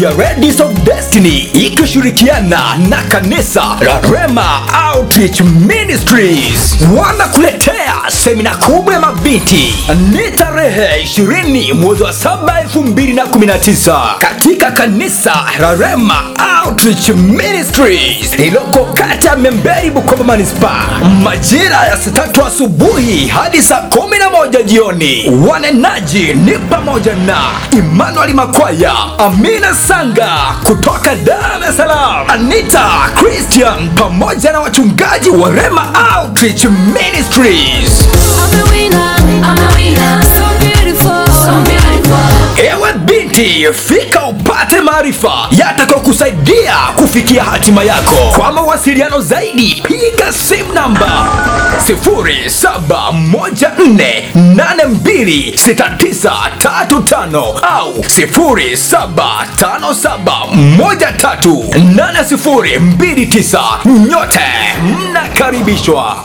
ya Ladies of Destiny ikishirikiana na kanisa la Rema Outreach Ministries wanakuletea semina kubwa ya mabinti. Ni tarehe 20 mwezi wa 7 2019 katika kanisa la Rema Outreach Ministries iloko kata ya Memberi, Bukoba Manispaa, majira ya saa tatu asubuhi hadi saa kumi na moja jioni. Wanenaji ni pamoja na Emmanuel Makwaya, Amina Sanga kutoka Dar es Salaam, Anita Christian pamoja na wachungaji wa Rema Outreach Ministries. Ewe fika upate maarifa yatakayokusaidia kufikia hatima yako. Kwa mawasiliano zaidi, piga simu namba 0714826935 au 0757138029. Nyote mnakaribishwa.